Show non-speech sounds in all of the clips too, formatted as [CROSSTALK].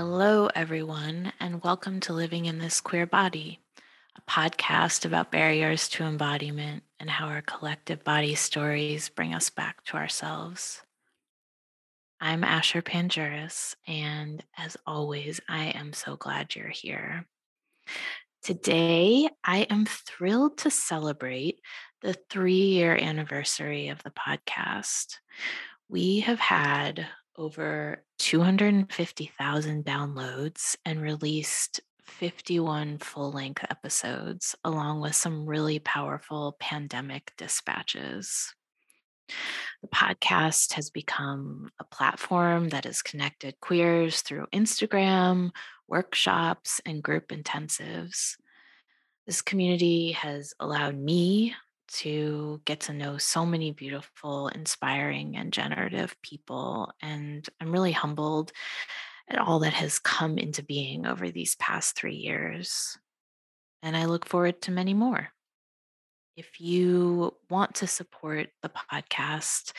Hello, everyone, and welcome to Living in This Queer Body, a podcast about barriers to embodiment and how our collective body stories bring us back to ourselves. I'm Asher Pandjiris, and as always, I am so glad you're here. Today, I am thrilled to celebrate the three year anniversary of the podcast. We have had over 250,000 downloads and released 51 full length episodes, along with some really powerful pandemic dispatches. The podcast has become a platform that has connected queers through Instagram, workshops, and group intensives. This community has allowed me to get to know so many beautiful, inspiring, and generative people. And I'm really humbled at all that has come into being over these past three years. And I look forward to many more. If you want to support the podcast,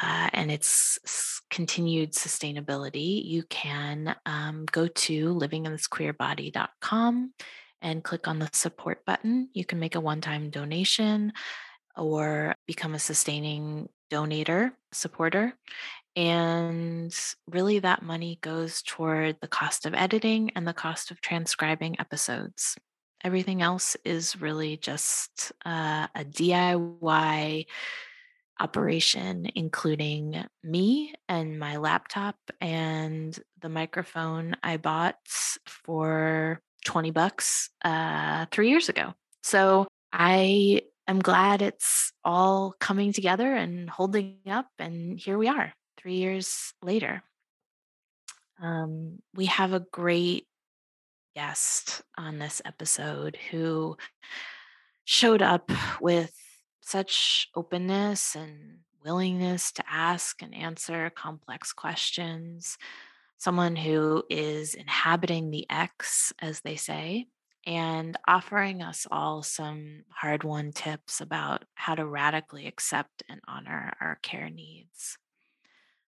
uh, and its continued sustainability, you can um, go to livinginThisQueerBody.com and click on the support button. You can make a one time donation or become a sustaining donator, supporter. And really, that money goes toward the cost of editing and the cost of transcribing episodes. Everything else is really just uh, a DIY operation, including me and my laptop and the microphone I bought for 20 bucks uh, three years ago. So I am glad it's all coming together and holding up. And here we are, three years later. Um, we have a great guest on this episode who showed up with such openness and willingness to ask and answer complex questions. Someone who is inhabiting the X, as they say, and offering us all some hard won tips about how to radically accept and honor our care needs.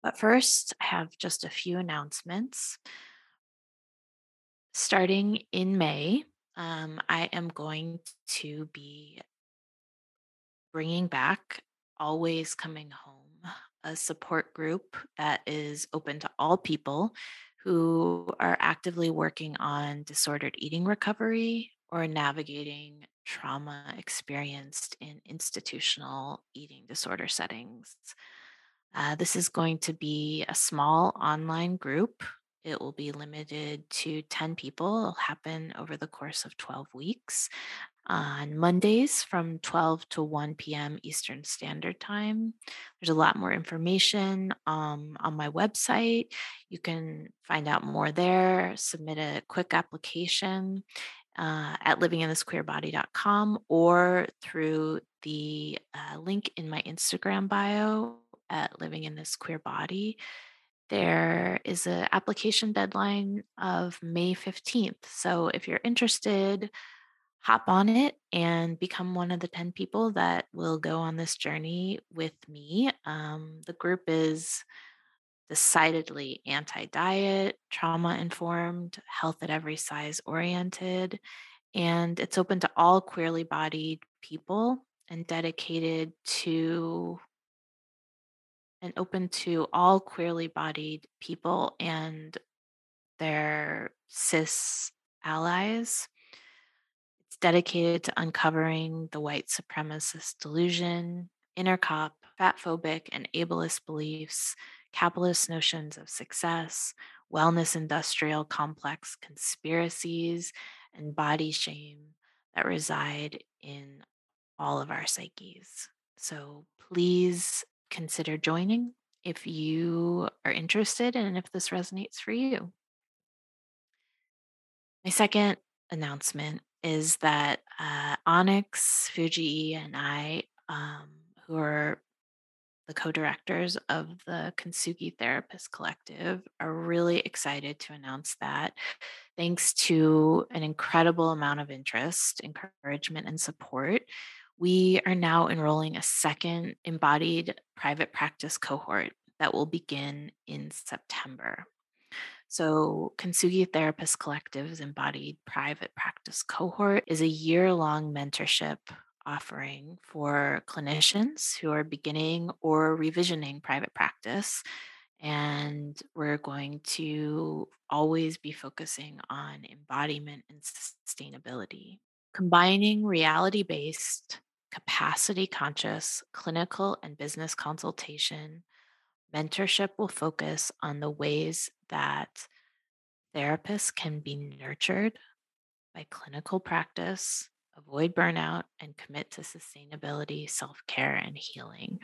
But first, I have just a few announcements. Starting in May, um, I am going to be bringing back Always Coming Home, a support group that is open to all people who are actively working on disordered eating recovery or navigating trauma experienced in institutional eating disorder settings. Uh, this is going to be a small online group. It will be limited to 10 people. It'll happen over the course of 12 weeks on Mondays from 12 to 1 p.m. Eastern Standard Time. There's a lot more information um, on my website. You can find out more there, submit a quick application uh, at livinginThisQueerBody.com or through the uh, link in my Instagram bio at Living in This Queer Body. There is an application deadline of May 15th. So if you're interested, hop on it and become one of the 10 people that will go on this journey with me. Um, the group is decidedly anti diet, trauma informed, health at every size oriented, and it's open to all queerly bodied people and dedicated to and open to all queerly bodied people and their cis allies. It's dedicated to uncovering the white supremacist delusion, intercop, fatphobic, and ableist beliefs, capitalist notions of success, wellness industrial complex conspiracies, and body shame that reside in all of our psyches. So please consider joining if you are interested and if this resonates for you. My second announcement is that uh, Onyx, Fujii, and I, um, who are the co directors of the Kintsugi Therapist Collective, are really excited to announce that thanks to an incredible amount of interest, encouragement, and support, we are now enrolling a second embodied private practice cohort that will begin in September. So, Kintsugi Therapist Collective's embodied private practice cohort is a year long mentorship offering for clinicians who are beginning or revisioning private practice. And we're going to always be focusing on embodiment and sustainability, combining reality based, capacity conscious clinical and business consultation. Mentorship will focus on the ways that therapists can be nurtured by clinical practice avoid burnout, and commit to sustainability, self care, and healing.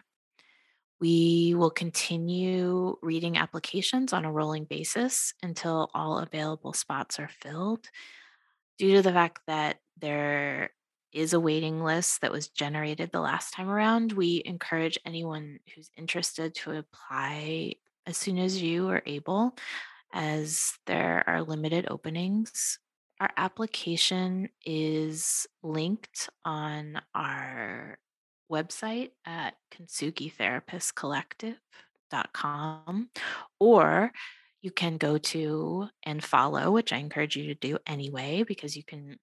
We will continue reading applications on a rolling basis until all available spots are filled. Due to the fact that there is a waiting list that was generated the last time around, we encourage anyone who's interested to apply as soon as you are able, as there are limited openings our application is linked on our website at kintsugitherapistcollective.com, or you can go to and follow, which I encourage you to do anyway, because you can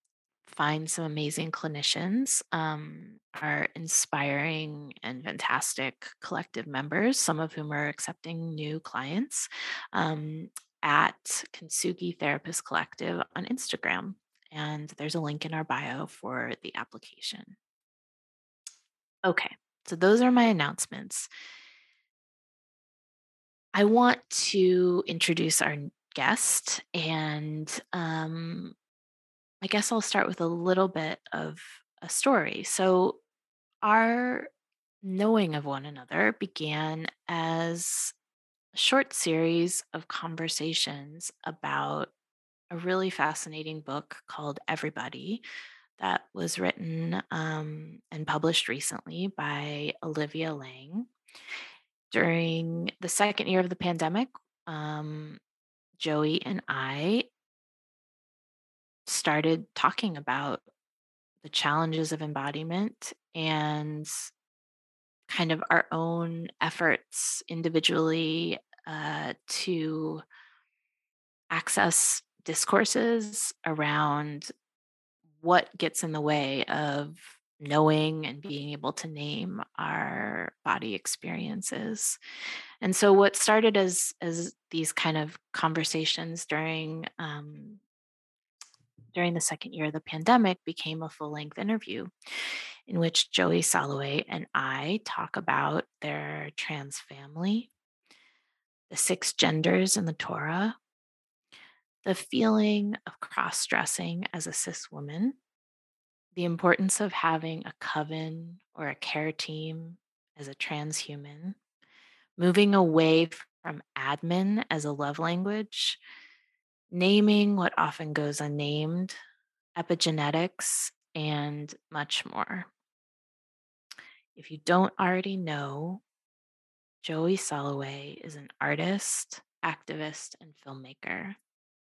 find some amazing clinicians, um, our inspiring and fantastic collective members, some of whom are accepting new clients. Um, at Kintsugi Therapist Collective on Instagram. And there's a link in our bio for the application. Okay, so those are my announcements. I want to introduce our guest, and um, I guess I'll start with a little bit of a story. So, our knowing of one another began as a short series of conversations about a really fascinating book called Everybody that was written um, and published recently by Olivia Laing. During the second year of the pandemic, um, Joey and I started talking about the challenges of embodiment and kind of our own efforts individually uh, to access discourses around what gets in the way of knowing and being able to name our body experiences. And so what started as as these kind of conversations during um, during the second year of the pandemic became a full length interview in which Joey Soloway and I talk about their trans family, the six genders in the Torah, the feeling of cross dressing as a cis woman, the importance of having a coven or a care team as a trans human, moving away from admin as a love language, naming what often goes unnamed, epigenetics, and much more. If you don't already know, Joey Soloway is an artist, activist, and filmmaker.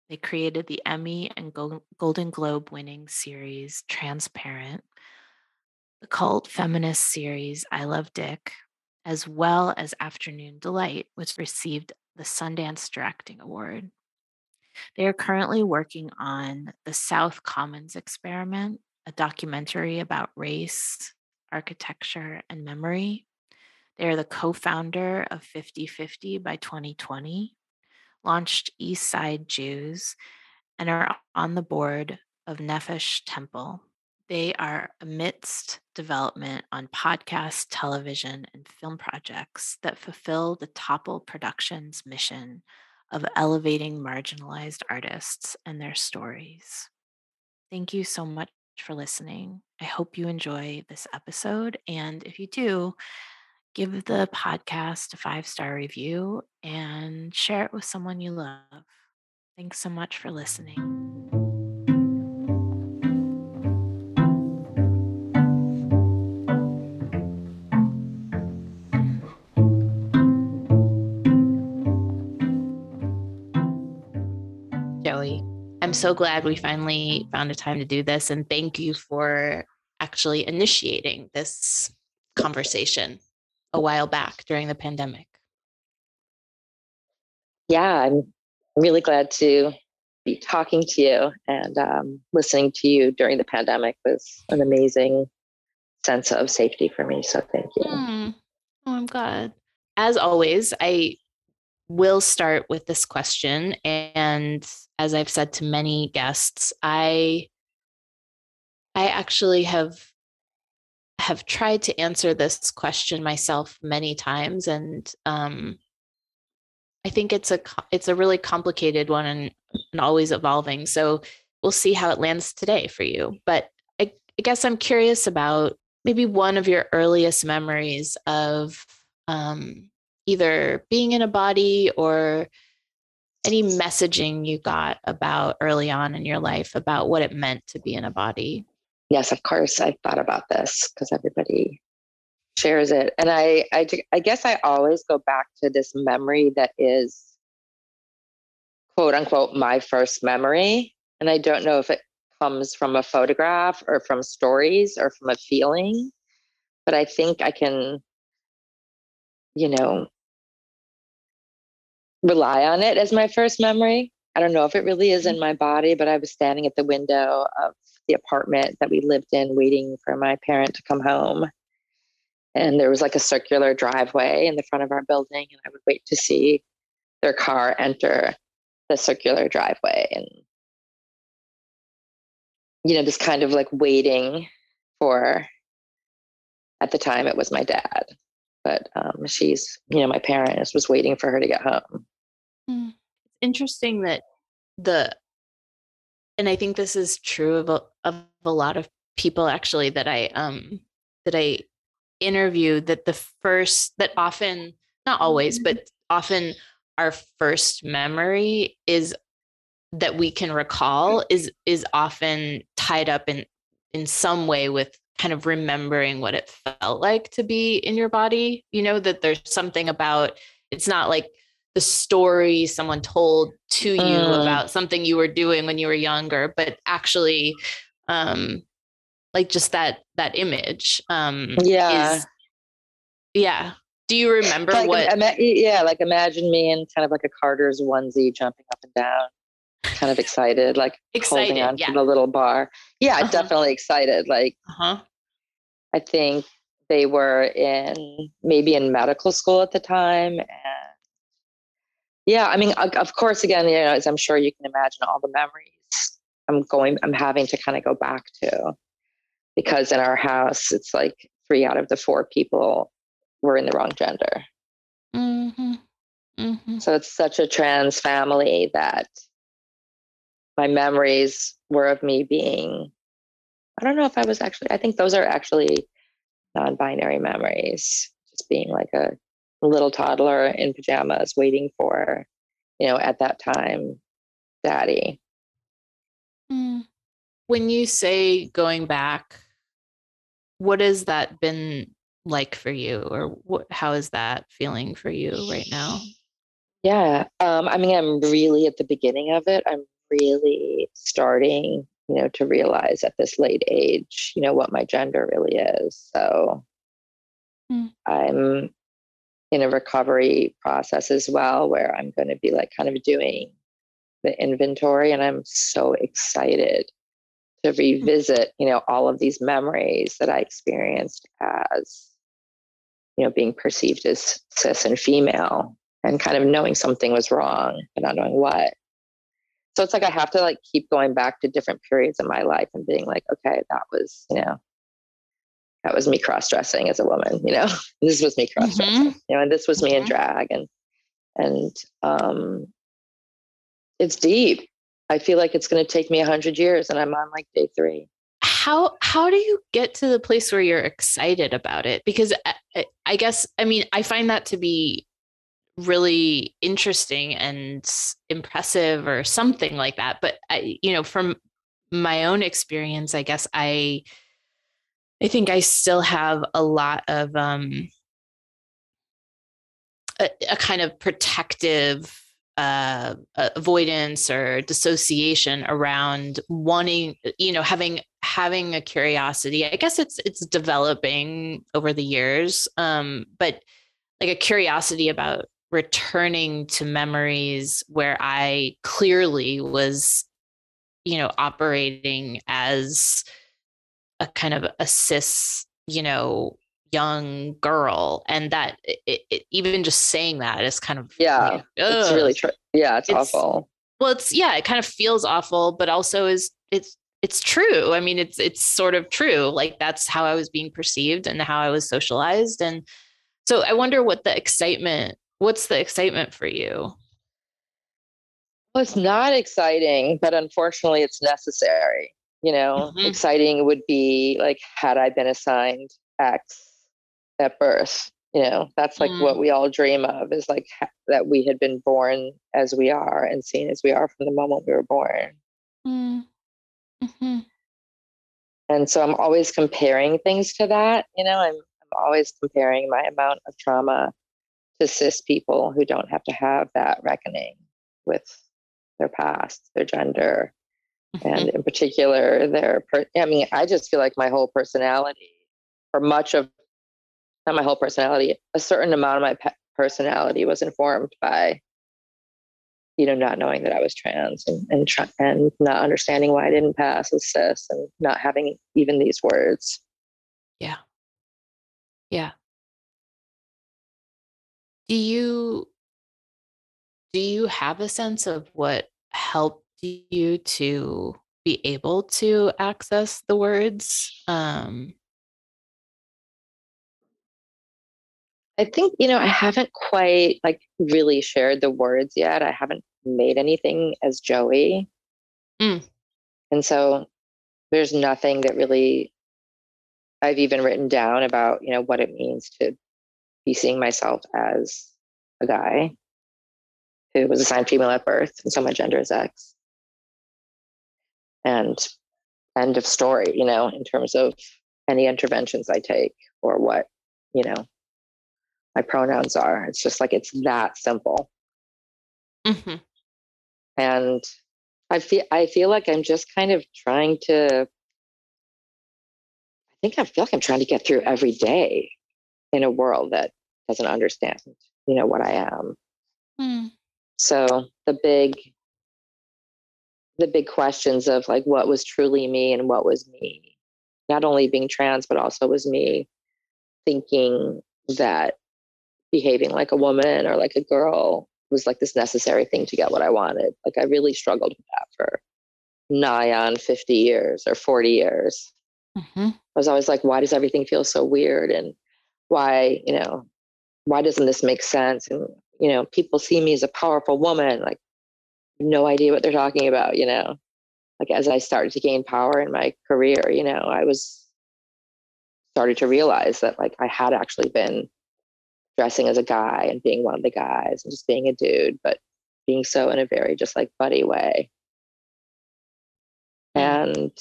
They created the Emmy and Golden Globe winning series Transparent, the cult feminist series I Love Dick, as well as Afternoon Delight, which received the Sundance Directing Award. They are currently working on the South Commons Experiment, a documentary about race, architecture, and memory. They are the co founder of 5050 by 2020, launched East Side Jews, and are on the board of Nefesh Temple. They are amidst development on podcast, television, and film projects that fulfill the Topple Productions mission of elevating marginalized artists and their stories. Thank you so much for listening. I hope you enjoy this episode. And if you do, give the podcast a five star review and share it with someone you love. Thanks so much for listening. So glad we finally found a time to do this. And thank you for actually initiating this conversation a while back during the pandemic. Yeah, I'm really glad to be talking to you and um, listening to you during the pandemic was an amazing sense of safety for me. So thank you. Mm. Oh, I'm glad. As always, I will start with this question. And as I've said to many guests, I I actually have have tried to answer this question myself many times, and um, I think it's a it's a really complicated one and, and always evolving. So we'll see how it lands today for you. But I, I guess I'm curious about maybe one of your earliest memories of um, either being in a body or any messaging you got about early on in your life about what it meant to be in a body. Yes, of course. I thought about this because everybody shares it. And I, I, I guess I always go back to this memory that is quote unquote my first memory. And I don't know if it comes from a photograph or from stories or from a feeling, but I think I can, you know, rely on it as my first memory. I don't know if it really is in my body, but I was standing at the window of the apartment that we lived in, waiting for my parent to come home. And there was like a circular driveway in the front of our building, and I would wait to see their car enter the circular driveway. And, you know, just kind of like waiting for, at the time, it was my dad. But um, she's, you know, my parents was waiting for her to get home. Mm. Interesting that the, and I think this is true of a, of a lot of people actually that I um that I interview that the first that often not always Mm-hmm. but often our first memory is that we can recall is is often tied up in in some way with kind of remembering what it felt like to be in your body you know that there's something about it's not like the story someone told to you Mm. about something you were doing when you were younger but actually um like just that that image um Yeah. is yeah do you remember Like, what ima- yeah, like imagine me in kind of like a Carter's onesie jumping up and down, kind of excited, like excited holding on yeah to the little bar. Yeah, Uh-huh. definitely excited. Like uh-huh I think they were in maybe in medical school at the time. And yeah, I mean, of course, again, you know, as I'm sure you can imagine, all the memories I'm going, I'm having to kind of go back to because in our house, it's like three out of the four people were in the wrong gender. mm-hmm. Mm-hmm. So it's such a trans family that my memories were of me being, I don't know if I was actually, I think those are actually non binary memories, just being like a little toddler in pajamas waiting for, you know, at that time, daddy. Mm. When you say going back, what has that been like for you, or what, how is that feeling for you right now? Yeah. Um, I mean, I'm really at the beginning of it. I'm really starting, you know, to realize at this late age, you know, what my gender really is. So Hmm. I'm in a recovery process as well, where I'm going to be like kind of doing the inventory. And I'm so excited to hmm. revisit, you know, all of these memories that I experienced as, you know, being perceived as cis and female and kind of knowing something was wrong but not knowing what. So it's like I have to like keep going back to different periods in my life and being like, okay, that was, you know, that was me cross dressing as a woman, you know, [LAUGHS] this was me cross dressing, you know, and this was me in Mhm. drag and and um it's deep. I feel like it's gonna take me a hundred years and I'm on like day three. how how do you get to the place where you're excited about it because I, I- I guess i mean i find that to be really interesting and impressive or something like that but i you know from my own experience i guess i i think i still have a lot of um a, a kind of protective uh, avoidance or dissociation around wanting you know having having a curiosity. I guess it's it's developing over the years um but like a curiosity about returning to memories where i clearly was you know operating as a kind of a cis you know young girl and that it, it, even just saying that is kind of Yeah, like, it's really true. Yeah, it's, It's- awful. well it's yeah it kind of feels awful but also is it's it's true i mean it's it's sort of true like that's how i was being perceived and how i was socialized and so i wonder what the excitement what's the excitement for you Well, it's not exciting, but unfortunately, it's necessary. You know, Mhm. exciting would be like had I been assigned X at birth. You know, that's like what we all dream of is like ha- that we had been born as we are and seen as we are from the moment we were born. mm-hmm. And so I'm always comparing things to that. You know, I'm, I'm always comparing my amount of trauma to cis people who don't have to have that reckoning with their past, their gender, and mm-hmm. in particular their per- i mean i just feel like my whole personality or much of not my whole personality a certain amount of my pe- personality was informed by you know not knowing that i was trans and and, try- and not understanding why i didn't pass as cis and not having even these words. Yeah. Yeah. Do you do you have a sense of what helped you to be able to access the words? Um i think you know i haven't quite like really shared the words yet i haven't made anything as joey. Mm. and so there's nothing that really i've even written down about you know what it means to be seeing myself as a guy who was assigned female at birth and so my gender is x and end of story you know in terms of any interventions i take or what you know my pronouns are it's just like it's that simple mhm. and i feel i feel like i'm just kind of trying to i think i feel like i'm trying to get through every day in a world that doesn't understand you know what i am Mm. so the big the big questions of like what was truly me and what was me not only being trans but also was me thinking that behaving like a woman or like a girl was like this necessary thing to get what i wanted like i really struggled with that for nigh on 50 years or 40 years Mhm. I was always like, why does everything feel so weird? And why, you know, why doesn't this make sense? And, you know, people see me as a powerful woman, like, no idea what they're talking about, you know. Like, as I started to gain power in my career, you know, I was started to realize that, like, I had actually been dressing as a guy and being one of the guys and just being a dude, but being so in a very just like buddy way. Mm. And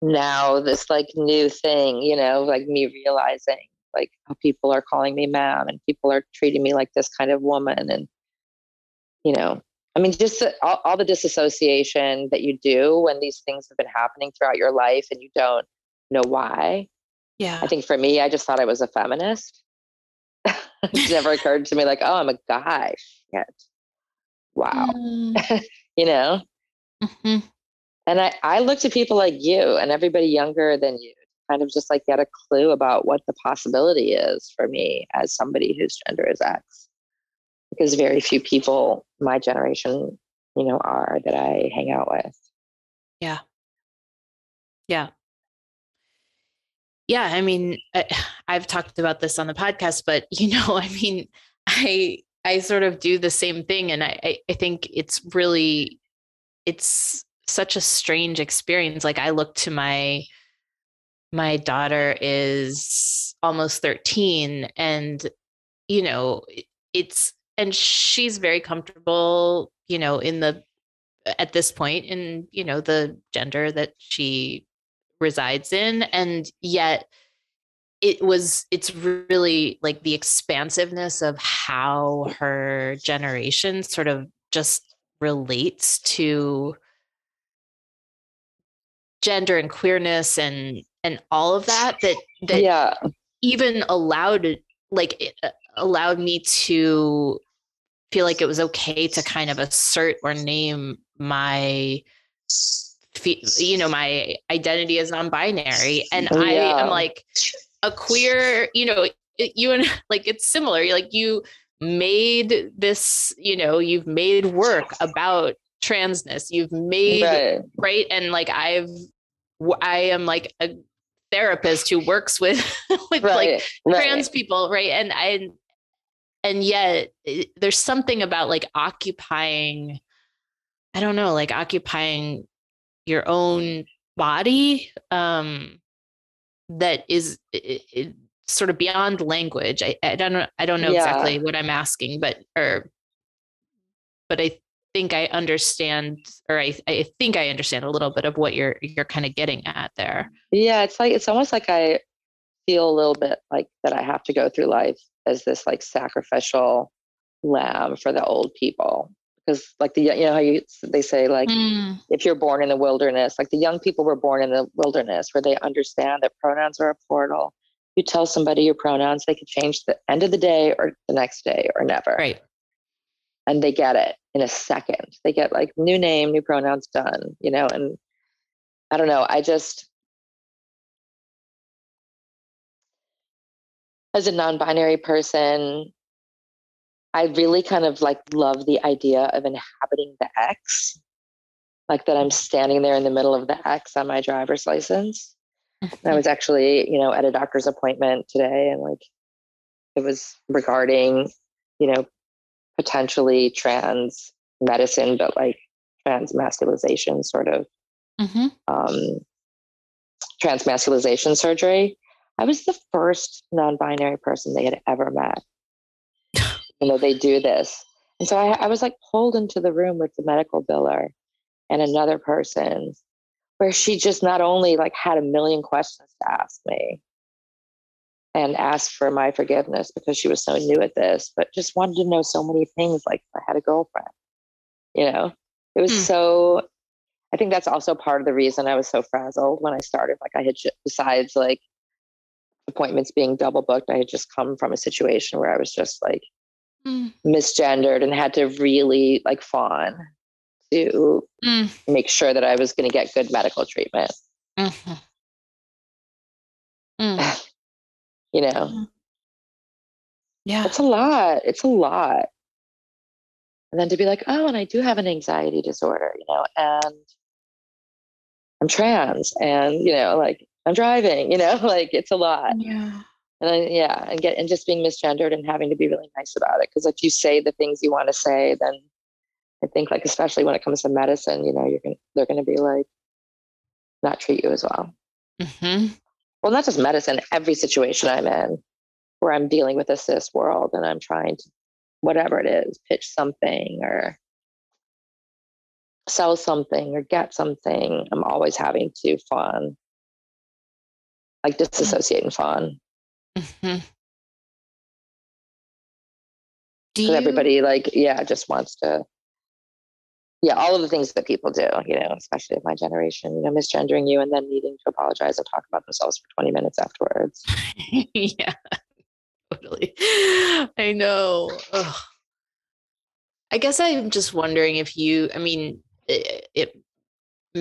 now this like new thing, you know, like me realizing like how people are calling me ma'am and people are treating me like this kind of woman and you know i mean just the, all, all the disassociation that you do when these things have been happening throughout your life and you don't know why. Yeah. i think for me i just thought i was a feminist. [LAUGHS] It never occurred to me like oh i'm a guy. Shit. Wow. Mm. [LAUGHS] you know? Mhm. And I, I look to people like you and everybody younger than you, kind of just like get a clue about what the possibility is for me as somebody whose gender is X. Because very few people my generation, you know, are that I hang out with. Yeah. Yeah. Yeah. I mean, I, [SIGHS] I've talked about this on the podcast, but [LAUGHS] you know, I mean, I I sort of do the same thing, and I I, I think it's really it's such a strange experience. Like I look to my my daughter is almost 13 and you know it's and she's very comfortable you know in the at this point in you know the gender that she resides in. And yet it was it's really like the expansiveness of how her generation sort of just relates to gender and queerness and and all of that that that yeah. even allowed like uh, allowed me to feel like it was okay to kind of assert or name my you know my identity as non-binary. And oh, i Yeah. am like a queer you know you and [LAUGHS] like it's similar like you made this you know you've made work about transness. You've made right. right and like i've i am like a therapist who works with [LAUGHS] with like right right. trans people right? And i and yet it- there's something about like occupying i don't know like occupying your own body um that is i i- sort of beyond language. I, I don't know i don't know Yeah. exactly what i'm asking but or but i think i understand or i i think i understand a little bit of what you're you're kind of getting at there. Yeah, it's like it's almost like I feel a little bit like that I have to go through life as this like sacrificial lamb for the old people. Because like the you know how you they say like Mm, if you're born in the wilderness like the young people were born in the wilderness where they understand that pronouns are a portal. You tell somebody your pronouns they could change the end of the day or the next day or never. Right. And they get it in a second. They get like new name new pronouns done you know and i don't know i just as a non-binary person i really kind of like love the idea of inhabiting the x like that i'm standing there in the middle of the x on my driver's license i was actually you know at a doctor's appointment today and like it was regarding you know potentially trans medicine but like trans masculization sort of Mhm. um, transmasculization surgery. I was the first non-binary person they had ever met. [SIGHS] you know, they do this, and so I, I was like pulled into the room with the medical biller and another person, where she just not only like had a million questions to ask me, and asked for my forgiveness because she was so new at this, but just wanted to know so many things, like if I had a girlfriend. You know, it was Hmm. so I think that's also part of the reason I was so frazzled when I started. Like I had, besides like appointments being double booked, I had just come from a situation where I was just like Mm, misgendered and had to really like fawn to mm, make sure that I was going to get good medical treatment. mhm. [SIGHS] Mm, You know, yeah it's a lot. It's a lot. And then to be like, oh, and I do have an anxiety disorder, you know, and I'm trans, and you know, like I'm driving, you know, [LAUGHS] like it's a lot. yeah. And I, yeah and get and just being misgendered and having to be really nice about it because if you say the things you want to say then i think like especially when it comes to medicine you know you're gonna they're gonna be like not treat you as well. Hmm well not just medicine every situation i'm in where i'm dealing with a cis world and i'm trying to whatever it is pitch something or sell something or get something i'm always having to fawn like disassociate and fawn hmm Do because you, everybody like yeah just wants to yeah all of the things that people do you know especially of my generation you know misgendering you and then needing to apologize and talk about themselves for 20 minutes afterwards [LAUGHS] yeah, totally. I know. Ugh. I guess I'm just wondering if you, I mean, it, it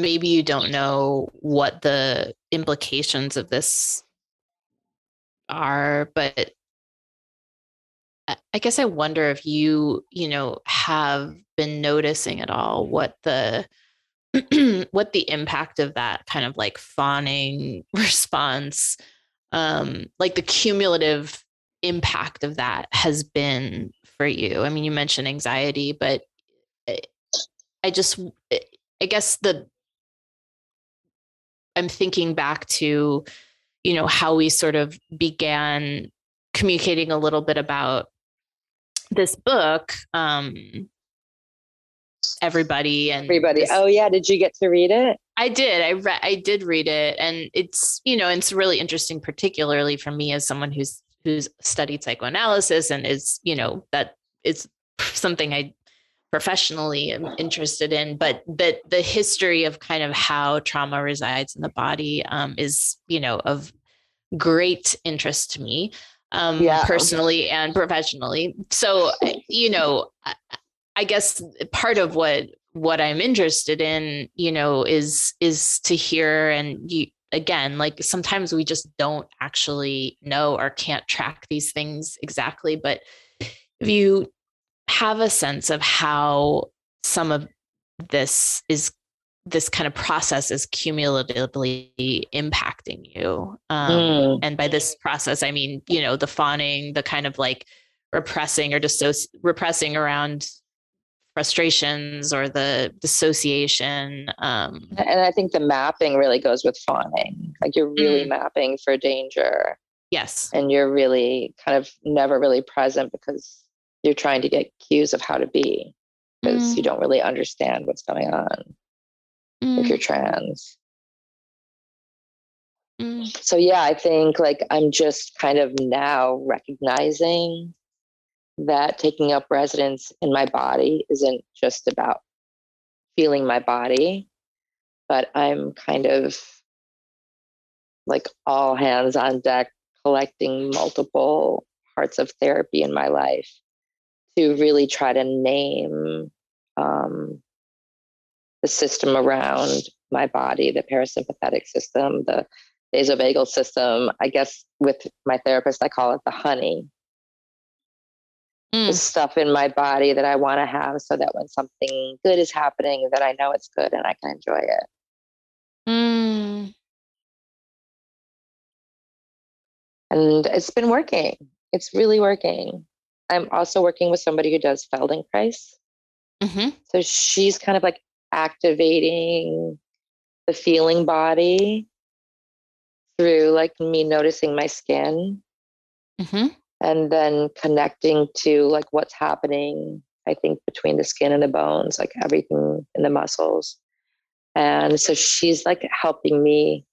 maybe you don't know what the implications of this are, but I- guess I wonder if you, you know, have been noticing at all what the [CLEARS THROAT] what the impact of that kind of like fawning [LAUGHS] response um like the cumulative impact of that has been for you? I mean you mentioned anxiety but I- i just i guess the i'm thinking back to you know how we sort of began communicating a little bit about this book um everybody and everybody this- oh yeah did you get to read it I did. I read. I did read it, and it's you know it's really interesting, particularly for me as someone who's who's studied psychoanalysis and is you know that is something I professionally am interested in. But that the history of kind of how trauma resides in the body um, is you know of great interest to me um, Yeah. personally and professionally. So you know. I, I guess part of what what I'm interested in, you know, is is to hear and you again, like sometimes we just don't actually know or can't track these things exactly, but if you have a sense of how some of this is this kind of process is cumulatively impacting you um, Mm. and by this process i mean you know the fawning the kind of like repressing or dissoci- repressing around frustrations or the dissociation um And I think the mapping really goes with fawning. Like you're really Mm. mapping for danger yes and you're really kind of never really present because you're trying to get cues of how to be because you don't really understand what's going on if Mm, you're trans. mm, So yeah, I think like I'm just kind of now recognizing that taking up residence in my body isn't just about feeling my body, but I'm kind of like all hands on deck collecting multiple parts of therapy in my life to really try to name um, the system around my body, the parasympathetic system, the vasovagal system. I guess with my therapist, I call it the honey, the mm, stuff in my body that I want to have so that when something good is happening, that I know it's good and I can enjoy it. mm. And it's been working. It's really working. I'm also working with somebody who does Feldenkrais. Mhm. So she's kind of like activating the feeling body through like me noticing my skin Mhm. and then connecting to like what's happening i think between the skin and the bones like everything in the muscles and so she's like helping me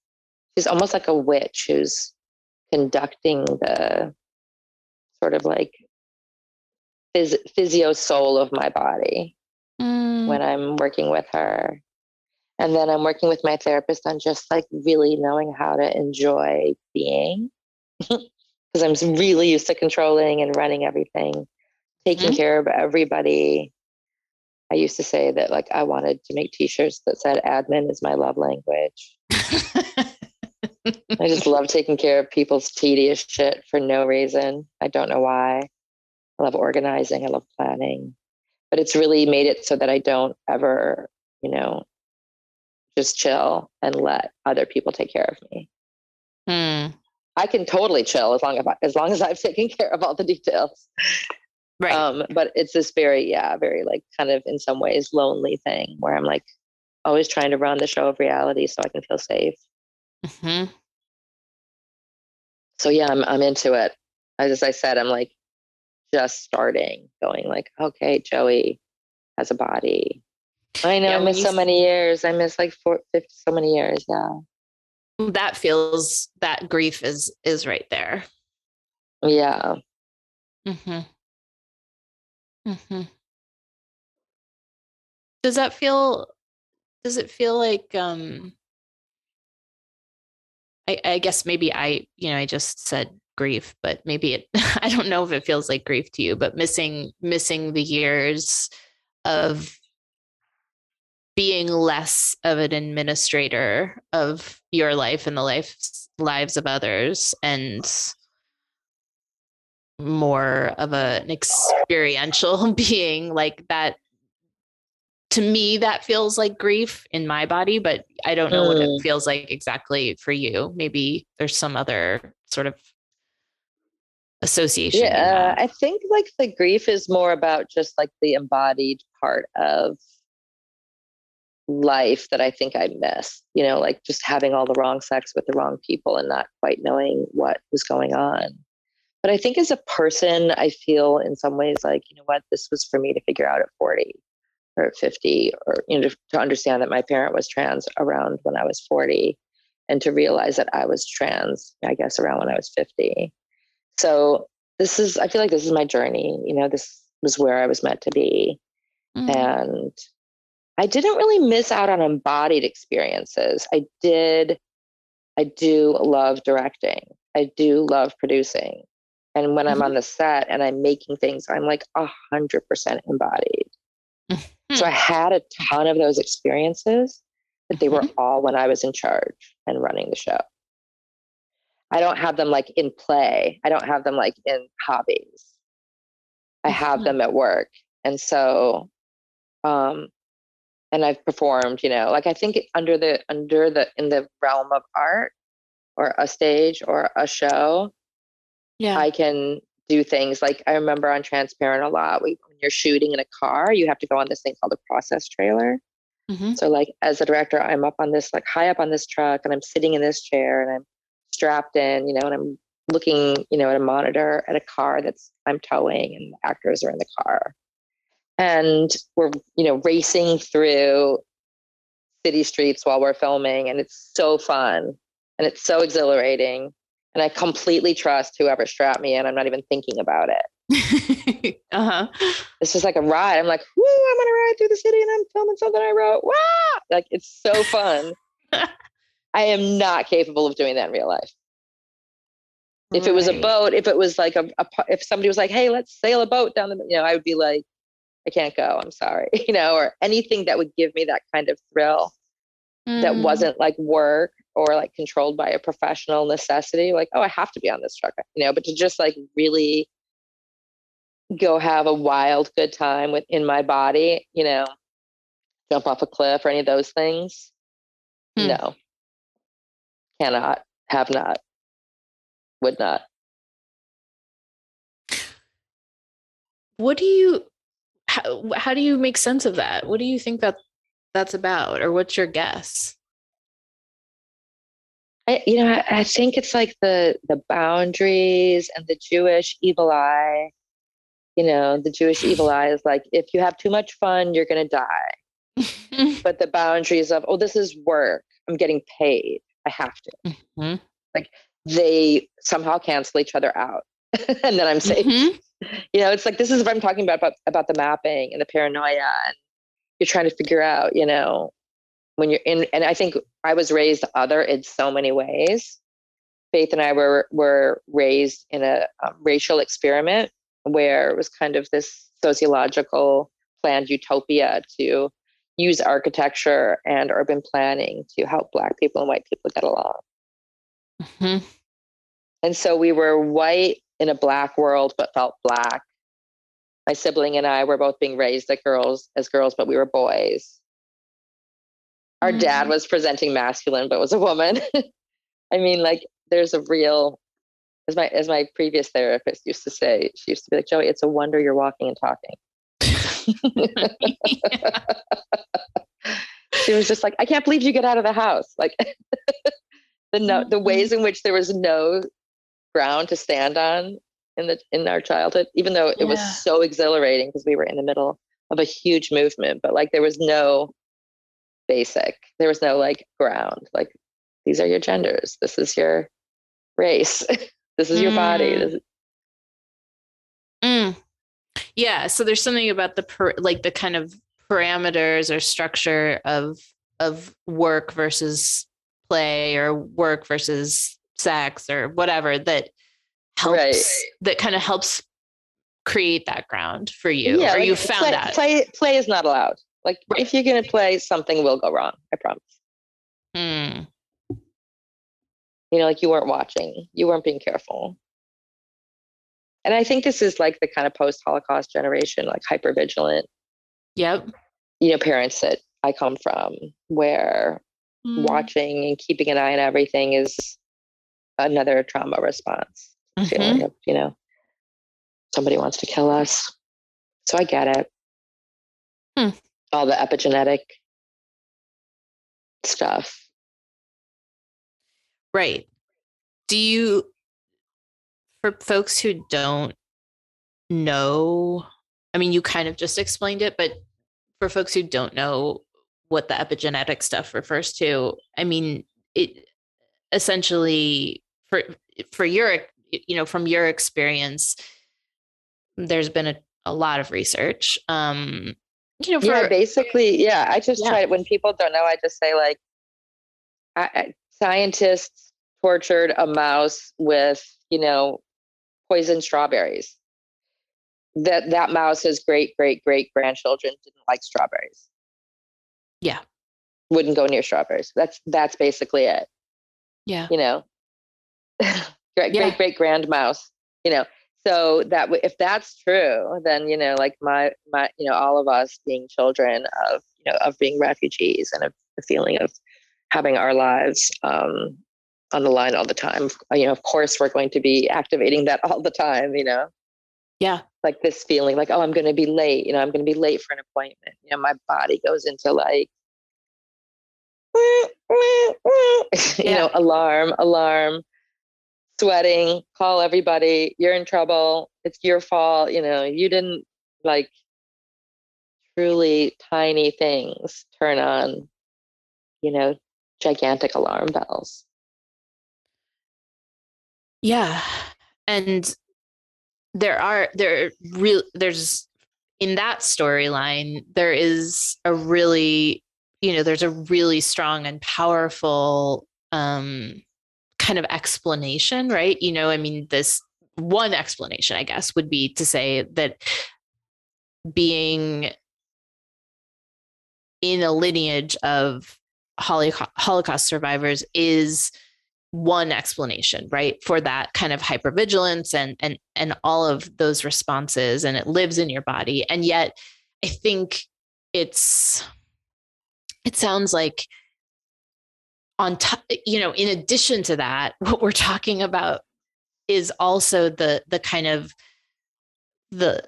she's almost like a witch who's conducting the sort of like phys- physio soul of my body Mm. when i'm working with her and then i'm working with my therapist on just like really knowing how to enjoy being [LAUGHS] because I'm really used to controlling and running everything, taking Mhm. care of everybody. I used to say that like I wanted to make t-shirts that said admin is my love language. [LAUGHS] I just love taking care of people's tedious shit for no reason. I don't know why. I love organizing, I love planning. But it's really made it so that I don't ever, you know, just chill and let other people take care of me. Mm. I can totally chill as long as I, as long as I've [LAUGHS] taken care of all the details. Right. Um, but it's this very, yeah, very like kind of in some ways lonely thing where I'm like always trying to run the show of reality so I can feel safe. Mhm. So yeah, I'm I'm into it. As I said, I'm like just starting, going like, okay, Joey has a body. I know Yeah, I miss so many years. I miss like four, 50, so many years. Yeah. That feels that grief is is right there. Yeah. Mm-hmm. Mm-hmm. Does that feel does it feel like um I, I guess maybe I, you know, I just said grief, but maybe it [LAUGHS] I don't know if it feels like grief to you, but missing missing the years of being less of an administrator of your life and the lives lives of others and more of a, an experiential [LAUGHS] being like that to me that feels like grief in my body but i don't know what it Mm. feels like exactly for you maybe there's some other sort of association Yeah. I think like the grief is more about just like the embodied part of life that I think I missed, you know, like just having all the wrong sex with the wrong people and not quite knowing what was going on. But I think as a person, I feel in some ways like, you know what, this was for me to figure out at 40. Or 50 or you know to understand that my parent was trans around when I was 40 and to realize that I was trans I guess around when I was 50. So this is I feel like this is my journey, you know, this was where I was meant to be. Mm. And I didn't really miss out on embodied experiences. I did I do love directing. I do love producing. And when I'm Mhm. on the set and I'm making things, I'm like a hundred [LAUGHS] So I had a ton of those experiences, but they were all when I was in charge and running the show. I don't have them like in play. I don't have them like in hobbies. I have Mhm. them at work. And so um and I've performed, you know, like I think under the under the in the realm of art or a stage or a show, yeah. I can do things like I remember on Transparent a lot. We, when you're shooting in a car, you have to go on this thing called a process trailer. Mhm. So, like as a director, I'm up on this like high up on this truck, and I'm sitting in this chair, and I'm strapped in, you know, and I'm looking, you know, at a monitor at a car that's I'm towing, and the actors are in the car, and we're you know racing through city streets while we're filming, and it's so fun, and it's so exhilarating and I completely trust whoever strapped me in. I'm not even thinking about it. [LAUGHS] uh-huh. It's just like a ride. I'm like, whoo, I'm gonna ride through the city and I'm filming something I wrote. Wow! Like it's so fun. [LAUGHS] I am not capable of doing that in real life. If it was a boat, if it was like a, a if somebody was like, hey, let's sail a boat down the, you know, I would be like, I can't go. I'm sorry, [LAUGHS] you know, or anything that would give me that kind of thrill that Mm. wasn't like work or like controlled by a professional necessity like oh i have to be on this truck you know but to just like really go have a wild good time within my body you know? Jump off a cliff or any of those things? Hmm. no. Cannot have not would not. What do you how, how do you make sense of that? What do you think that that's about or what's your guess? I, you know I, I think it's like the the boundaries and the jewish evil eye you know the jewish evil eye is like if you have too much fun you're going to die. [LAUGHS] But the boundaries of oh this is work. I'm getting paid. I have to. Mhm. they somehow cancel each other out. [LAUGHS] And then i'm safe. Mhm. you know it's like this is what i'm talking about, about about the mapping and the paranoia and you're trying to figure out you know when you're in and i think i was raised other in so many ways. Faith and i were were raised in a um, racial experiment where it was kind of this sociological planned utopia to use architecture and urban planning to help black people and white people get along Mhm. and so we were white in a black world, but felt black. My sibling and I were both being raised as girls, as girls, but we were boys. Our dad Mm. was presenting masculine, but was a woman. [LAUGHS] I mean, like, there's a real, as my as my previous therapist used to say, she used to be like, Joey, it's a wonder you're walking and talking. [LAUGHS] She was just like, I can't believe you get out of the house. Like [LAUGHS] the no, the ways in which there was no ground to stand on in the in our childhood, even though it was so exhilarating because we were in the middle of a huge movement, but like there was no basic, there was no like ground. Like these are your genders. This is your race. [LAUGHS] this is your body. Mm. Is, Mm. Yeah, so there's something about the per, like the kind of parameters or structure of of work versus play or work versus sex or whatever that helps Right. that kind of helps create that ground for you yeah, or like, you found play, that. play play is not allowed. Like Right. if you're gonna play, something will go wrong. I promise. Mm. You know like you weren't watching you weren't being careful and i think this is like the kind of post holocaust generation like hyper vigilant Yep. you know parents that i come from where Mm. watching and keeping an eye on everything is another trauma response Mhm. feeling of you know somebody wants to kill us so i get it Hmm. all the epigenetic stuff Right. Do you, for folks who don't know, I mean, you kind of just explained it, but for folks who don't know what the epigenetic stuff refers to, I mean, it essentially for for your you know from your experience, there's been a, a lot of research. Um, you know, for, yeah, basically, yeah. I just Yeah. try when people don't know, I just say like, I, I, scientists tortured a mouse with you know poisoned strawberries. That that mouse's great great great grandchildren didn't like strawberries. Yeah. wouldn't go near strawberries. That's that's basically it. yeah, You know, [LAUGHS] great Yeah. great great grand mouse. You know, so that w- if that's true, then you know, like my my you know, all of us being children of you know of being refugees and of the feeling of having our lives um, on the line all the time. You know, of course, we're going to be activating that [LAUGHS] all the time. You know, yeah, like this feeling like, oh, I'm going to be late. You know, I'm going to be late for an appointment. You know, my body goes into like, [LAUGHS] you Yeah. know, alarm, alarm, sweating, call everybody. You're in trouble. It's your fault. You know, you didn't like truly tiny things turn on, you know, gigantic alarm bells. yeah, and there are there real there's in that storyline there is a really you know there's a really strong and powerful um kind of explanation right you know i mean this one explanation i guess would be to say that being in a lineage of Holocaust, survivors is one explanation right for that kind of hypervigilance and and and all of those responses and it lives in your body. And yet i think it's it sounds like on top you know in addition to that [LAUGHS] what we're talking about is also the the kind of the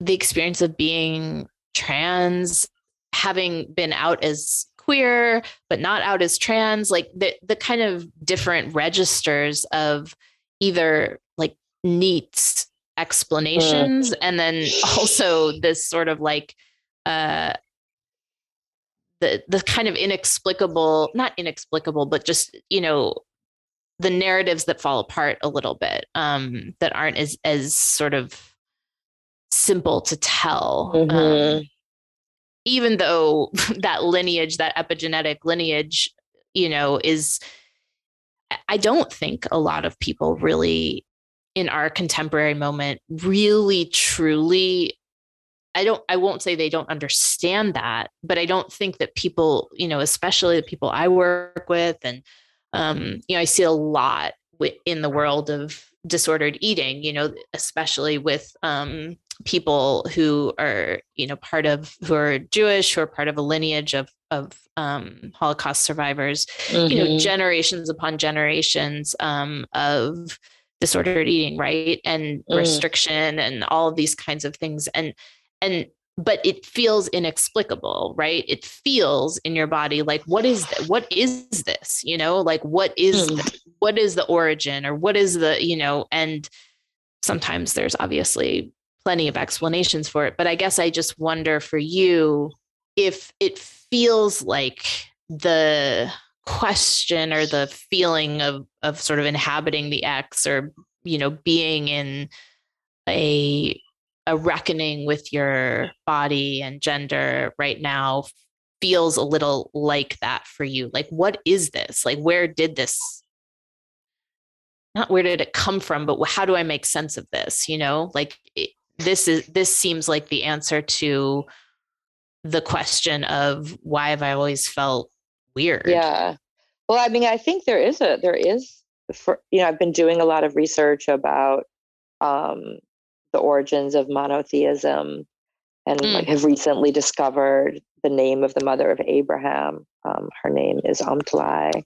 the experience of being trans having been out as queer but not out as trans like the the kind of different registers of either like neat explanations and then also this sort of like uh the the kind of inexplicable not inexplicable but just you know the narratives that fall apart a little bit um that aren't as as sort of simple to tell um, Mhm. Even though [LAUGHS] that lineage that epigenetic lineage you know is I- don't think a lot of people really in our contemporary moment really truly i don't i won't say they don't understand that but i don't think that people you know especially the people i work with and um you know i see a lot in the world of disordered eating you know especially with um people who are you know part of who are jewish who are part of a lineage of of um, holocaust survivors you know Mhm. generations upon generations um, of disordered eating right and Mm. restriction and all of these kinds of things and and but it feels inexplicable right it feels in your body like what is th- what is this you know like what is Mm. th- what is the origin or what is the you know and sometimes there's obviously plenty of explanations for it but i guess i just wonder for you if it feels like the question or the feeling of of sort of inhabiting the x or you know being in a a reckoning with your body and gender right now feels a little like that for you. Like what is this? Like where did this not where did it come from but how do i make sense of this you know? Like this is this seems like the answer to the question of why have i always felt weird Yeah. Well, I mean, I think there is a there is for you know I've been doing a lot of research about um, the origins of monotheism, and Mm. like have recently discovered the name of the mother of Abraham. Um, her name is Amtlai.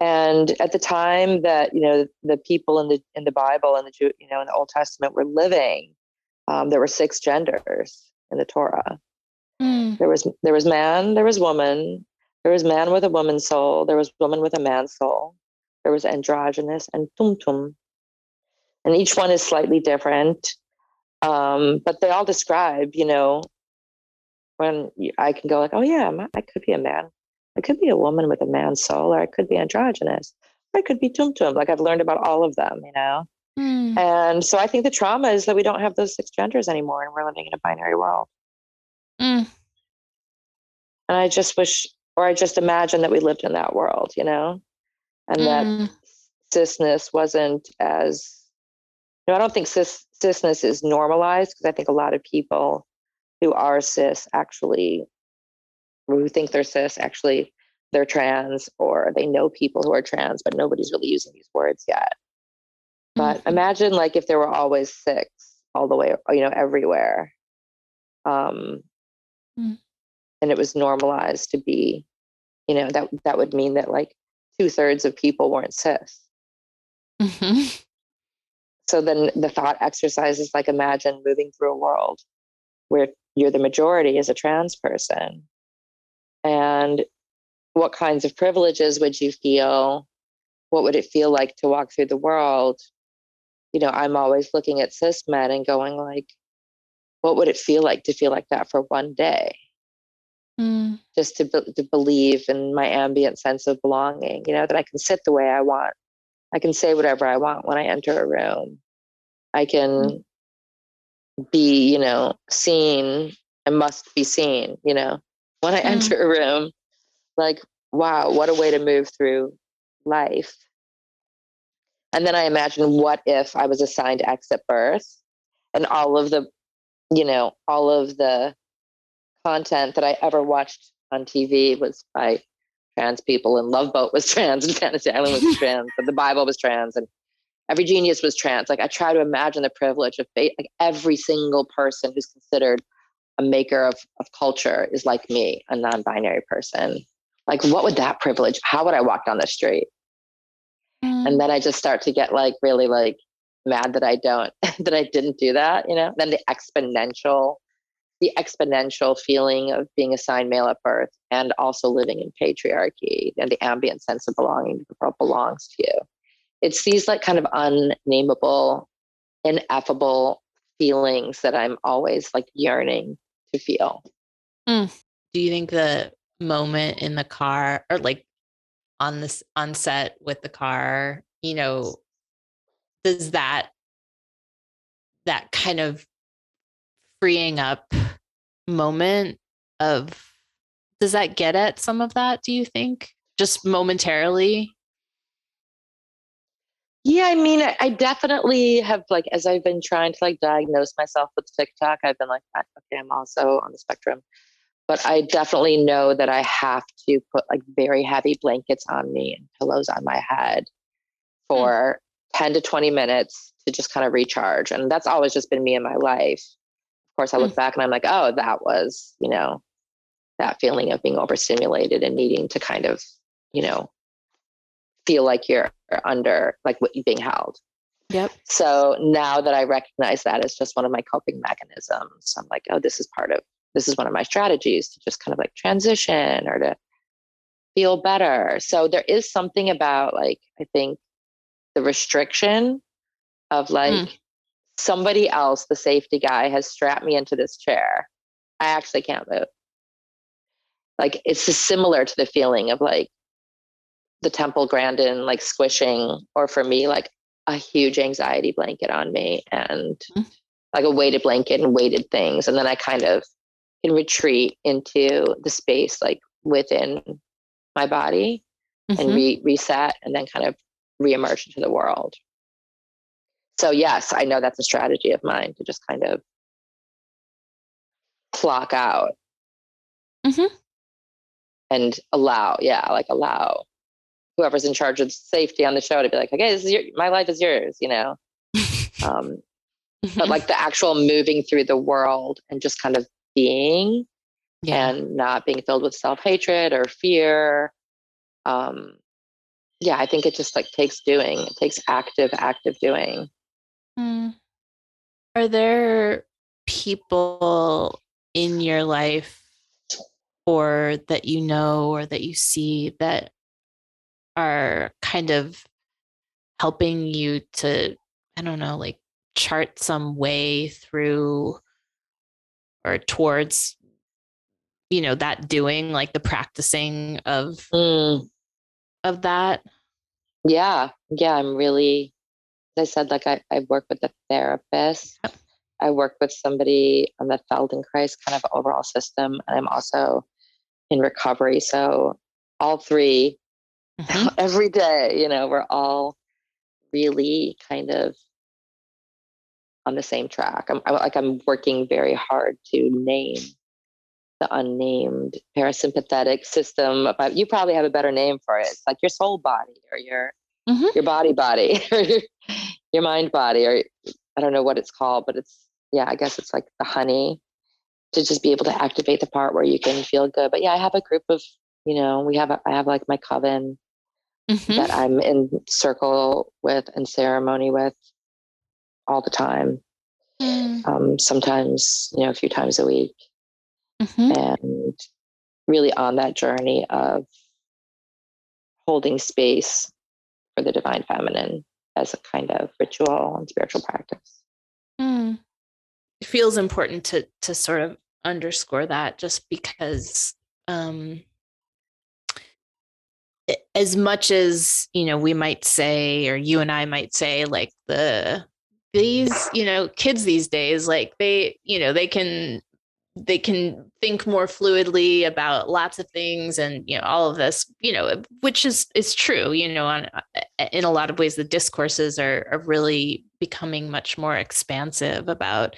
And at the time that you know the people in the in the Bible and the Jew, you know in the Old Testament were living, um, there were six genders in the Torah. Mm. There was there was man, there was woman, there was man with a woman's soul, there was woman with a man's soul, there was androgynous and tumtum. And each one is slightly different. Um, but they all describe, you know, when I can go like, oh yeah, I'm- could be a man. I could be a woman with a man's soul, or I could be androgynous. Or I could be tum tum. Like I've learned about all of them, you know. Mm. And so I think the trauma is that we don't have those six genders anymore, and we're living in a binary world. Mm. And I just wish, or I just imagine that we lived in that world, you know, and that Mm. cisness wasn't as no, I don't think cis cisness is normalized because I think a lot of people who are cis actually who think they're cis actually they're trans or they know people who are trans, but nobody's really using these words yet. But Mhm. imagine like if there were always six all the way, you know, everywhere. Um Mm. and it was normalized to be, you know, that that would mean that like two thirds of people weren't cis. Mhm. [LAUGHS] so then the thought exercise is like imagine moving through a world where you're the majority as a trans person and what kinds of privileges would you feel what would it feel like to walk through the world you know i'm always looking at cis men and going like what would it feel like to feel like that for one day? Mm. just to, be- to believe in my ambient sense of belonging you know that i can sit the way i want. I can say whatever i want when i enter a room. I can be you know seen and must be seen you know when i Mm. enter a room. Like wow what a way to move through life and then i imagine what if i was assigned x at birth and all of the you know all of the content that i ever watched on tv was by trans people and love boat was [LAUGHS] trans and fantasy island was [LAUGHS] trans and the bible was trans and every genius was trans. Like i try to imagine the privilege of like every single person who's considered a maker of, of culture is like me a non-binary person. Like what would that privilege how would i walk down the street Mm. and then i just start to get like really like mad that i don't [LAUGHS] that i didn't do that you know? Then the exponential the exponential feeling of being assigned male at birth and also living in patriarchy and the ambient sense of belonging to the world belongs to you. It's these like kind of unnameable ineffable feelings that i'm always like yearning to feel. Do you think the moment in the car or like on this on set with the car you know does that that kind of freeing up moment of does that get at some of that do you think just momentarily Yeah, I mean, I, definitely have like as I've been trying to like diagnose myself with TikTok, I've been like, "Ah, okay, I'm also on the spectrum. But I definitely know that I have to put like very heavy blankets on me and pillows on my head hmm. for 10 to 20 minutes to just kind of recharge. And that's always just been me in my life. Of course, I hmm. look back and I'm like, oh, that was, you know, that feeling of being overstimulated and needing to kind of, you know, feel like you're under like what you're being held. yep So now that I recognize that as just one of my coping mechanisms, I'm like, oh, this is part of this is one of my strategies to just kind of like transition or to feel better. So there is something about like I think the restriction of like somebody else, the safety guy, has strapped me into this chair. I actually can't move. Like it's just similar to the feeling of like the Temple Grandin like squishing, or for me, like a huge anxiety blanket on me and Mm. like a weighted blanket and weighted things. And then I kind of can retreat into the space like within my body and Mhm. re- reset and then kind of reemerge into the world. So yes, I know that's a strategy of mine to just kind of clock out Mhm. and allow, yeah, like allow whoever's in charge of safety on the show to be like, okay, this is your, my life is yours, you know. [LAUGHS] Um, but like the actual moving through the world and just kind of being yeah and not being filled with self hatred or fear. Um, yeah, I think it just like takes doing. It takes active, active doing. Mm. Are there people in your life or that you know or that you see that are kind of helping you to, I don't know, like chart some way through or towards you know, that doing, like the practicing of Mm, of that? yeah, yeah. I'm really, as I said, like I, I work with a therapist. Yep. I work with somebody on the Feldenkrais kind of overall system, and I'm also in recovery. So all three [LAUGHS] Mhm. every day, you know, we're all really kind of on the same track. I'm, I'm like I'm working very hard to name the unnamed parasympathetic system. But you probably have a better name for it. It's like your soul body or your Mhm. your body body or [LAUGHS] your, your mind body or I don't know what it's called, but it's yeah, I guess it's like the honey to just be able to activate the part where you can feel good. But yeah, I have a group of, you know, we have a, I have like my coven Mhm. that I'm in circle with and ceremony with all the time. Mm. Um, sometimes, you know, a few times a week, Mhm. and really on that journey of holding space for the divine feminine as a kind of ritual and spiritual practice. Mm. It feels important to to sort of underscore that just because um as much as you know we might say or you and I might say like the these you know kids these days like they you know they can they can think more fluidly about lots of things and you know all of this you know which is is true you know on uh, in a lot of ways the discourses are are really becoming much more expansive about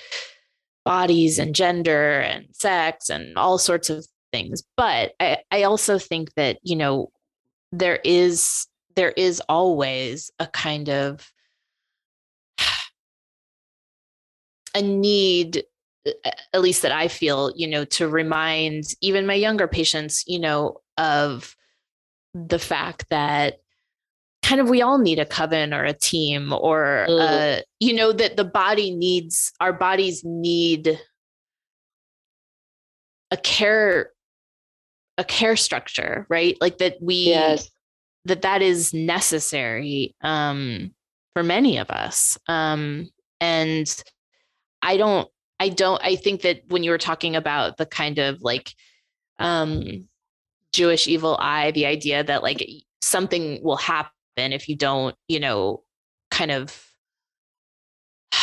bodies and gender and sex and all sorts of things. But i i also think that you know there is there is always a kind of a need uh, at least that I feel, you know, to remind even my younger patients, you know, of the fact that kind of we all need a coven or a team or Mm. uh, you know that the body needs our bodies need a care a care structure right like that we Yes. that that is necessary um for many of us um and i don't i don't i think that when you were talking about the kind of like um jewish evil eye the idea that like something will happen if you don't you know kind of [SIGHS]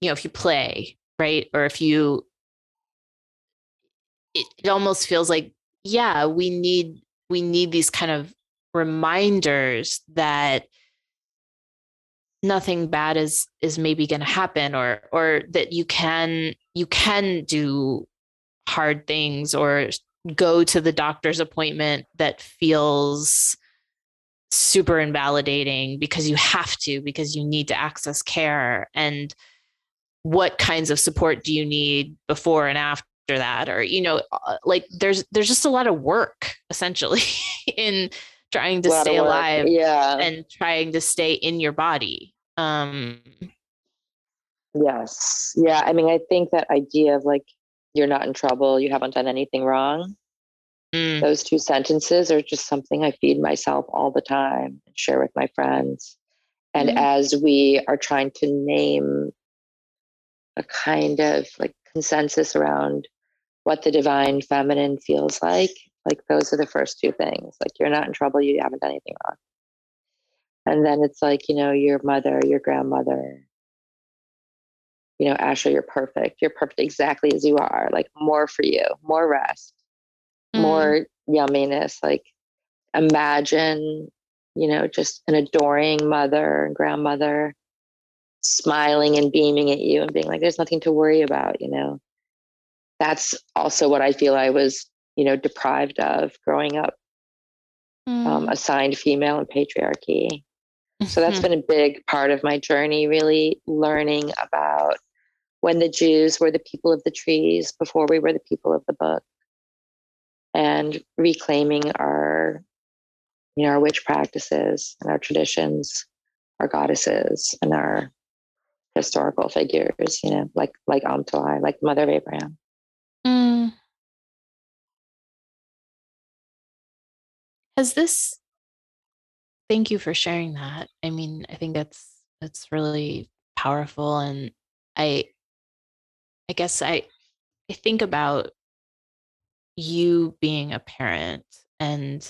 you know if you play right? Or if you it, it almost feels like yeah we need we need these kind of reminders that nothing bad is is maybe going to happen or or that you can you can do hard things or go to the doctor's appointment that feels super invalidating because you have to because you need to access care. And what kinds of support do you need before and after that? Or you know uh, like there's there's just a lot of work essentially [LAUGHS] in trying to stay alive Yeah. and trying to stay in your body um Yes. Yeah. I mean, I think that idea of like, you're not in trouble, you haven't done anything wrong. mm, Those two sentences are just something I feed myself all the time and share with my friends. And Mhm. as we are trying to name a kind of like consensus around what the divine feminine feels like, like those are the first two things. Like, you're not in trouble, you haven't done anything wrong. And then it's like, you know, your mother, your grandmother, you know, Ashley, you're perfect. You're perfect exactly as you are. Like more for you, more rest, mm, more yumminess. Like imagine, you know, just an adoring mother and grandmother smiling and beaming at you and being like, there's nothing to worry about, you know. That's also what I feel I was, you know, deprived of growing up, um, mm, assigned female and patriarchy. So that's been a big part of my journey, really learning about when the Jews were the people of the trees before we were the people of the book, and reclaiming our, you know, our witch practices and our traditions, our goddesses and our historical figures, you know, like like Amtalai, like the Mother of Abraham. Has this thank you for sharing that. I mean i think that's that's really powerful and i i guess i I think about you being a parent and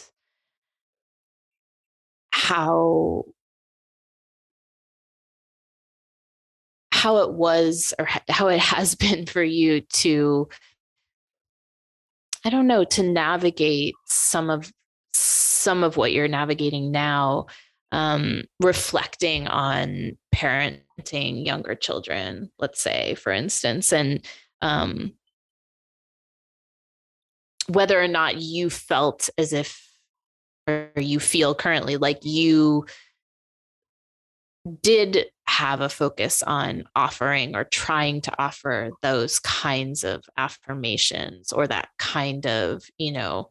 how how it was or how it has [LAUGHS] been for you to i don't know to navigate some of some of what you're navigating now um, reflecting on parenting younger children let's say for instance and um, whether or not you felt as if or you feel currently like you did have a focus on offering or trying to offer those kinds of affirmations or that kind of you know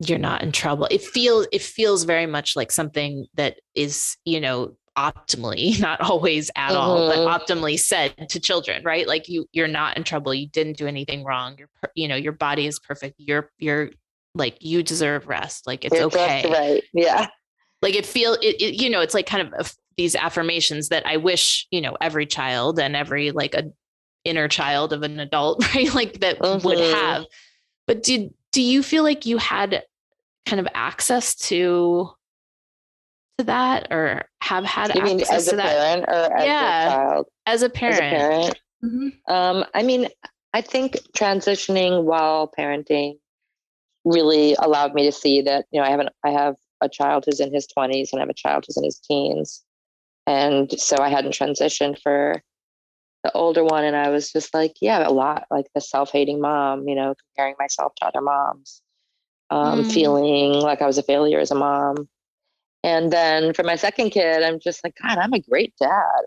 you're not in trouble. It feels it feels very much like something that is you know optimally [LAUGHS] not always at mm-hmm. all but mm-hmm. optimally said to children right? Like you you're not in trouble. You didn't do anything wrong. You're you know your body is perfect. You're you're like you deserve rest. Like it's you're okay. right. Yeah. Like it feel it, it, you know it's like kind of a, these affirmations that i wish you know every child and every like a inner child of an adult [LAUGHS] right? Like that mm-hmm. would have. But did do you feel like you had kind of access to to that or have had you mean as a parent or as yeah, a child as a parent, as a parent. Mm-hmm. um i mean i think transitioning while parenting really allowed me to see that you know i have an i have a child who's in his 20s and I have a child who's in his teens. And so I hadn't transitioned for the older one. And I was just like, yeah, a lot like the self hating mom, you know, comparing myself to other moms, um, mm. feeling like I was a failure as a mom. And then for my second kid, I'm just like, God, I'm a great dad.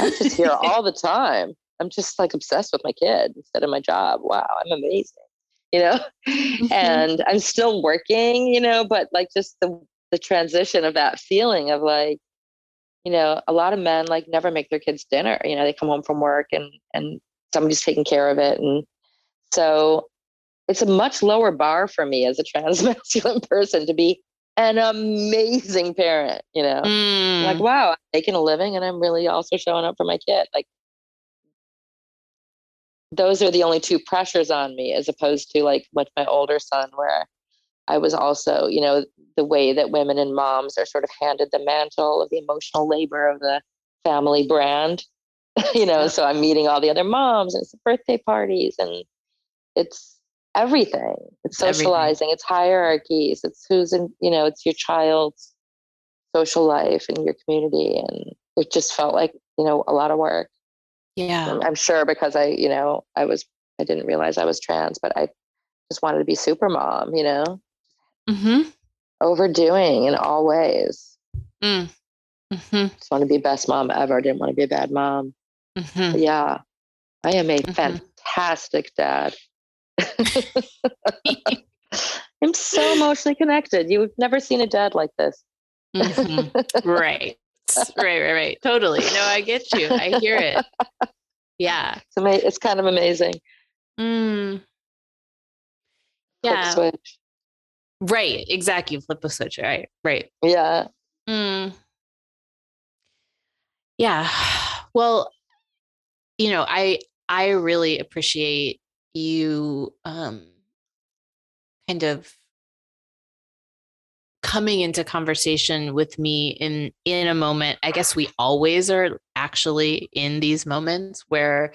I'm just here [LAUGHS] all the time. I'm just like obsessed with my kid instead of my job. Wow, I'm amazing you know [LAUGHS] mm-hmm. and i'm still working you know but like just the the transition of that feeling of like you know a lot of men like never make their kids dinner you know they come home from work and and somebody's taking care of it and so it's a much lower bar for me as a trans [LAUGHS] masculine person to be an amazing parent you know? Mm. like wow i'm making a living and i'm really also showing up for my kid. Like those are the only two pressures on me as opposed to like with my older son where i was also you know the way that women and moms are sort of handed the mantle of the emotional labor of the family brand [LAUGHS] you know? So i'm meeting all the other moms and it's birthday parties and it's everything it's socializing everything. it's hierarchies it's who's in you know it's your child's social life and your community and it just felt like you know a lot of work yeah. I'm sure because I, you know, I was, I didn't realize I was trans, but I just wanted to be super mom, you know, mm-hmm. overdoing in all ways. Mm. Mm-hmm. Just want to be best mom ever. Didn't want to be a bad mom. Mm-hmm. Yeah. I am a mm-hmm. fantastic dad. [LAUGHS] I'm so emotionally connected. You've never seen a dad like this. Mm-hmm. [LAUGHS] right right, right, right. Totally. No, I get you. I hear it. Yeah. It's, ama- it's kind of amazing. Mm. Yeah. switch. Right. Exactly. Flip a switch. Right. Right. Yeah. Mm. Yeah. [SIGHS] Well, you know, I I really appreciate you um kind of coming into conversation with me in in a moment i guess we always are actually in these moments where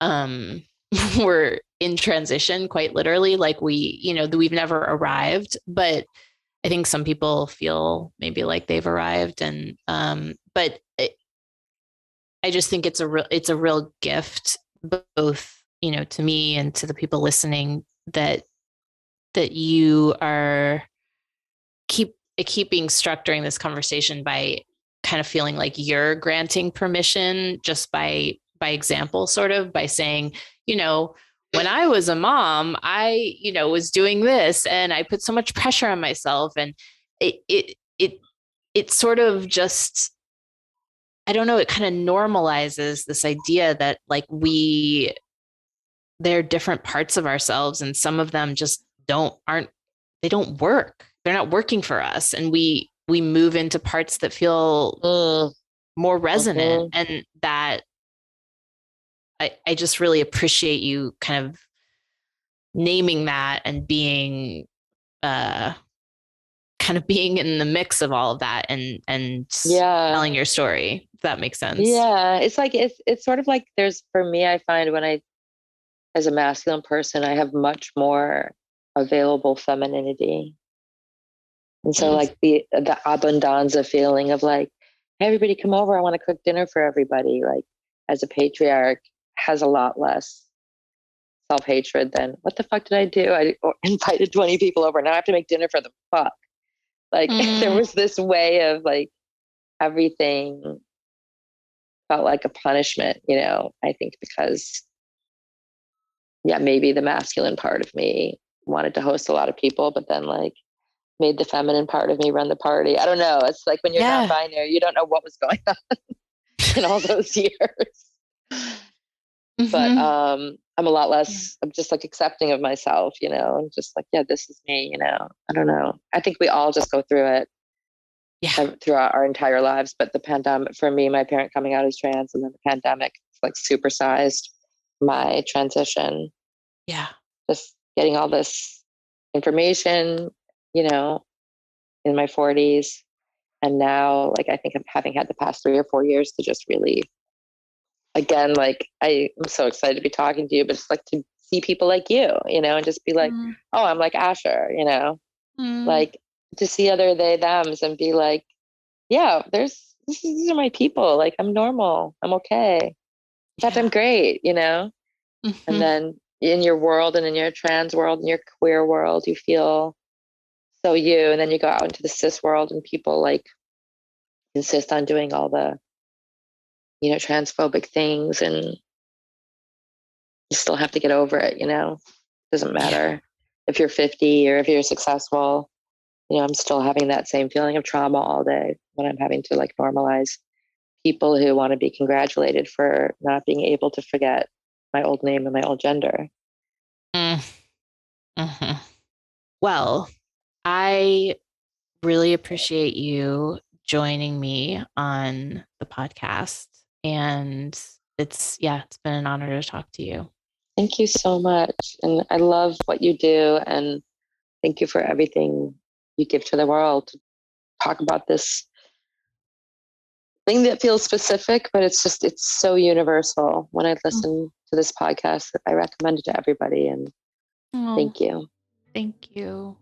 um [LAUGHS] we're in transition quite literally like we you know we've never arrived but i think some people feel maybe like they've arrived and um but it, i just think it's a real it's a real gift both you know to me and to the people listening that that you are keep eh, keep being struck during this conversation by kind of feeling like you're granting permission just by by example sort of by saying you know when i was a mom i you know was doing this and i put so much pressure on myself. And it it it it sort of just i don't know it kind of normalizes this idea that like we there are different parts of ourselves and some of them just don't aren't they don't work they're not working for us and we we move into parts that feel mm. more resonant mm-hmm. and that I, I just really appreciate you kind of naming that and being uh kind of being in the mix of all of that and and Yeah. telling your story if that makes sense Yeah, it's like it's it's sort of like there's for me I find when I as a masculine person I have much more available femininity. And so like the the abundanza feeling of like hey, everybody come over I want to cook dinner for everybody like as a patriarch has a lot less self-hatred than what the fuck did I do? I [LAUGHS] invited 20 people over now I have to make dinner for them. Fuck. Like [LAUGHS] there Mm. was this way of like everything felt like a punishment, you know, I think because yeah, maybe the masculine part of me wanted to host a lot of people, but then like made the feminine part of me run the party. I don't know. It's like when you're Yeah. not binary, you don't know what was going [LAUGHS] on in all those years. But Mhm. um I'm a lot less I'm just like accepting of myself, you know, and just like, yeah, this is me, you know. I don't know. I think we all just go through it yeah throughout our entire lives. But the pandemic, for me, my parent coming out as trans, and then the pandemic, like supersized my transition. yeah. Just getting all this information, you know, in my 40s, and now, like, I think I'm having had the past three or four years to just really, again, like, I, I'm so excited to be talking to you, but it's like to see people like you, you know, and just be like, Mm, oh, I'm like Asher, you know, mm. like to see other they thems and be like yeah there's these are my people. Like i'm normal. I'm okay in fact Yeah. i'm great you know Mhm. and then in your world and in your trans world and your queer world you feel so you and then you go out into the cis world and people like insist on doing all the you know transphobic things and you still have to get over it you know doesn't Yeah. matter if you're 50 or if you're successful you know i'm still having that same feeling of trauma all day when i'm having to like normalize people who want to be congratulated for not being able to forget my old name and my old gender Mm. Mhm. Well, I really appreciate you joining me on the podcast. And it's, yeah, it's been an honor to talk to you. thank you so much and i love what you do and thank you for everything you give to the world to talk about this thing that feels specific but it's just it's so universal. When i mm. listen to this podcast i recommend it to everybody and Oh, thank you. Thank you.